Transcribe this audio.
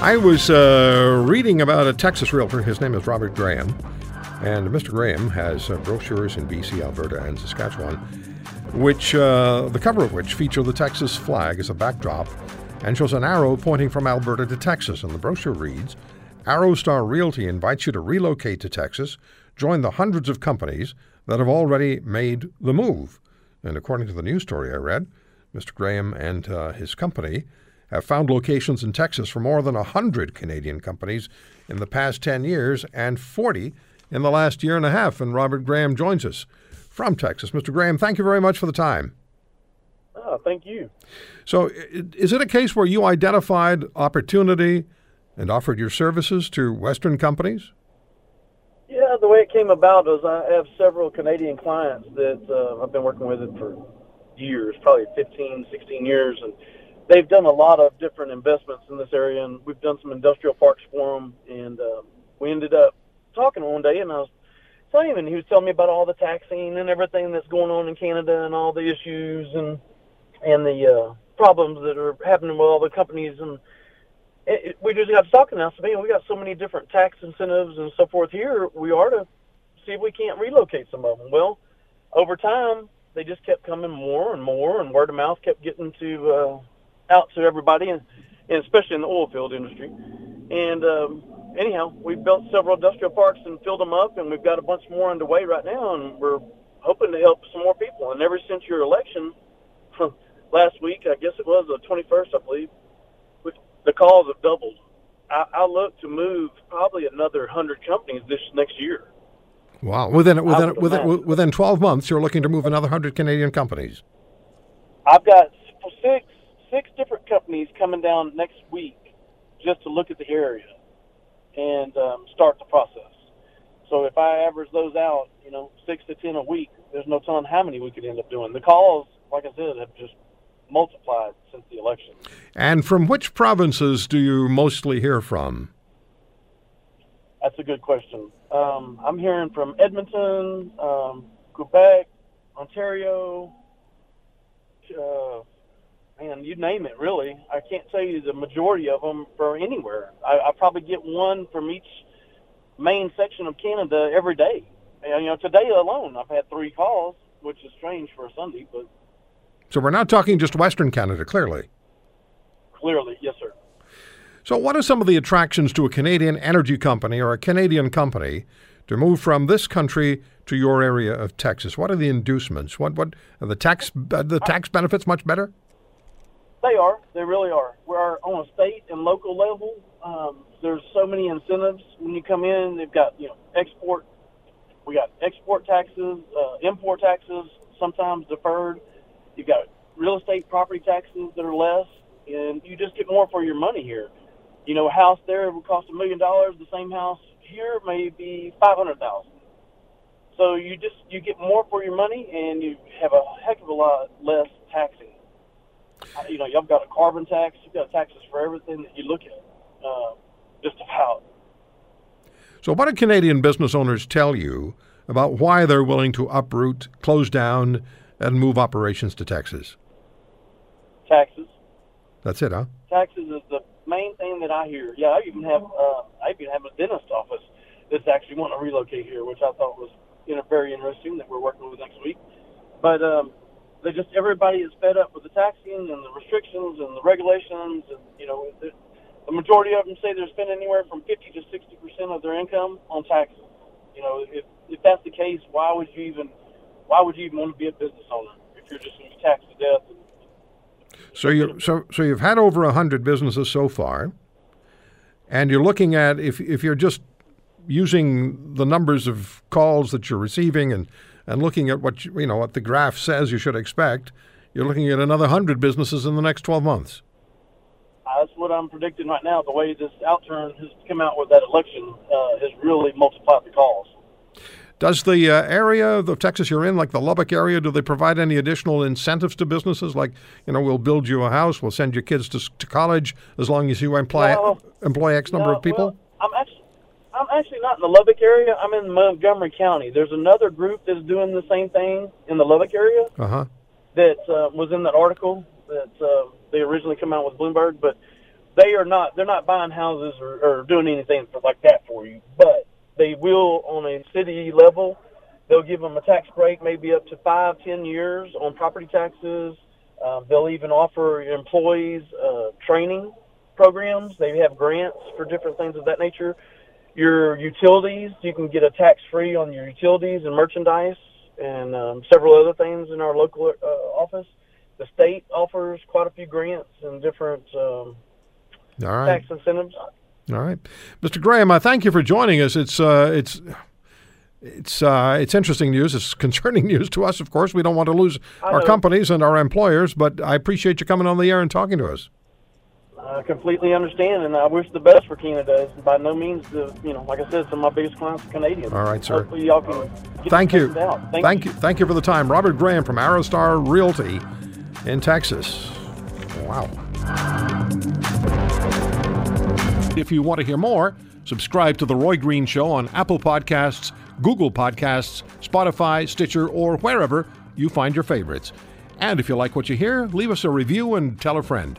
I was uh, reading about a Texas realtor. His name is Robert Graham. And Mr. Graham has uh, brochures in BC, Alberta, and Saskatchewan, which uh, the cover of which feature the Texas flag as a backdrop and shows an arrow pointing from Alberta to Texas. And the brochure reads Arrow Star Realty invites you to relocate to Texas, join the hundreds of companies that have already made the move. And according to the news story I read, Mr. Graham and uh, his company have found locations in Texas for more than 100 Canadian companies in the past 10 years and 40 in the last year and a half. And Robert Graham joins us from Texas. Mr. Graham, thank you very much for the time. Oh, thank you. So, is it a case where you identified opportunity and offered your services to Western companies? Yeah, the way it came about was I have several Canadian clients that uh, I've been working with it for years, probably 15, 16 years, and they've done a lot of different investments in this area, and we've done some industrial parks for them. And uh, we ended up talking one day, and I was telling him, and he was telling me about all the taxing and everything that's going on in Canada, and all the issues and and the uh, problems that are happening with all the companies. And it, it, we just got talking. I said, man, we got so many different tax incentives and so forth here. We are to see if we can't relocate some of them. Well, over time, they just kept coming more and more, and word of mouth kept getting to uh, out to everybody, and, and especially in the oil field industry. And um, anyhow, we've built several industrial parks and filled them up, and we've got a bunch more underway right now, and we're hoping to help some more people. And ever since your election last week, I guess it was the 21st, I believe, the calls have doubled. I, I look to move probably another 100 companies this next year. Wow! Within within within, within 12 months, you're looking to move another 100 Canadian companies. I've got six six different companies coming down next week just to look at the area and um, start the process. So if I average those out, you know, six to ten a week, there's no telling how many we could end up doing. The calls, like I said, have just multiplied since the election. And from which provinces do you mostly hear from? That's a good question. Um, I'm hearing from Edmonton, um, Quebec, Ontario, you name it, really. I can't tell you the majority of them for anywhere. I, I probably get one from each main section of Canada every day. And, you know, today alone, I've had three calls, which is strange for a Sunday, but. So we're not talking just Western Canada, clearly. Clearly, yes, sir. So, what are some of the attractions to a Canadian energy company or a Canadian company to move from this country to your area of Texas? What are the inducements? What what are the tax uh, the tax benefits much better? They are. They really are. We're on a state and local level. Um, there's so many incentives when you come in. They've got you know export. We got export taxes, uh, import taxes, sometimes deferred. You've got real estate property taxes that are less, and you just get more for your money here. You know, a house there would cost a million dollars. The same house here may be five hundred thousand. So you just you get more for your money, and you have a heck of a lot less taxing you know, you've got a carbon tax, you've got taxes for everything that you look at, uh, just about. So, what do Canadian business owners tell you about why they're willing to uproot, close down, and move operations to Texas? Taxes. That's it, huh? Taxes is the main thing that I hear. Yeah, I even have uh, I even have a dentist office that's actually wanting to relocate here, which I thought was you know very interesting that we're working with next week. But um, they just everybody is fed up with the taxing and the restrictions and the regulations, and you know, the, majority of them say they're spending anywhere from 50 to 60 percent of their income on taxes. You know, if if that's the case, why would you even why would you even want to be a business owner if you're just going to be taxed to death? And, so you so so you've had over a hundred businesses so far, and you're looking at if if you're just using the numbers of calls that you're receiving and, and looking at what you, you know what the graph says you should expect, you're looking at another hundred businesses in the next 12 months. that's what I'm predicting right now. The way this outturn has come out with that election uh, has really multiplied the calls. Does the uh, area of Texas you're in, like the Lubbock area, do they provide any additional incentives to businesses? Like, you know, we'll build you a house, we'll send your kids to, to college as long as you employ employ X number No, of people. well, I'm actually, I'm actually not in the Lubbock area. I'm in Montgomery County. There's another group that's doing the same thing in the Lubbock area Uh huh. that uh, was in that article that uh, they originally come out with Bloomberg, but they are not. They're not buying houses or, or doing anything for, like that for you. But they will on a city level. They'll give them a tax break, maybe up to five, ten years on property taxes. Um, they'll even offer employees uh, training programs. They have grants for different things of that nature. Your utilities, you can get a tax free on your utilities and merchandise, and um, several other things in our local uh, office. The state offers quite a few grants and different um, All right. tax incentives. All right, Mr. Graham, I thank you for joining us. It's uh, it's it's uh, it's interesting news. It's concerning news to us. Of course, we don't want to lose our companies and our employers, but I appreciate you coming on the air and talking to us. I completely understand, and I wish the best for Canada. By no means, the you know, like I said, some of my biggest clients are Canadians. All right, sir. Hopefully, y'all can. Get Thank you. Out. Thank, Thank you. Thank you for the time, Robert Graham from Aerostar Realty in Texas. Wow. If you want to hear more, subscribe to The Roy Green Show on Apple Podcasts, Google Podcasts, Spotify, Stitcher, or wherever you find your favorites. And if you like what you hear, leave us a review and tell a friend.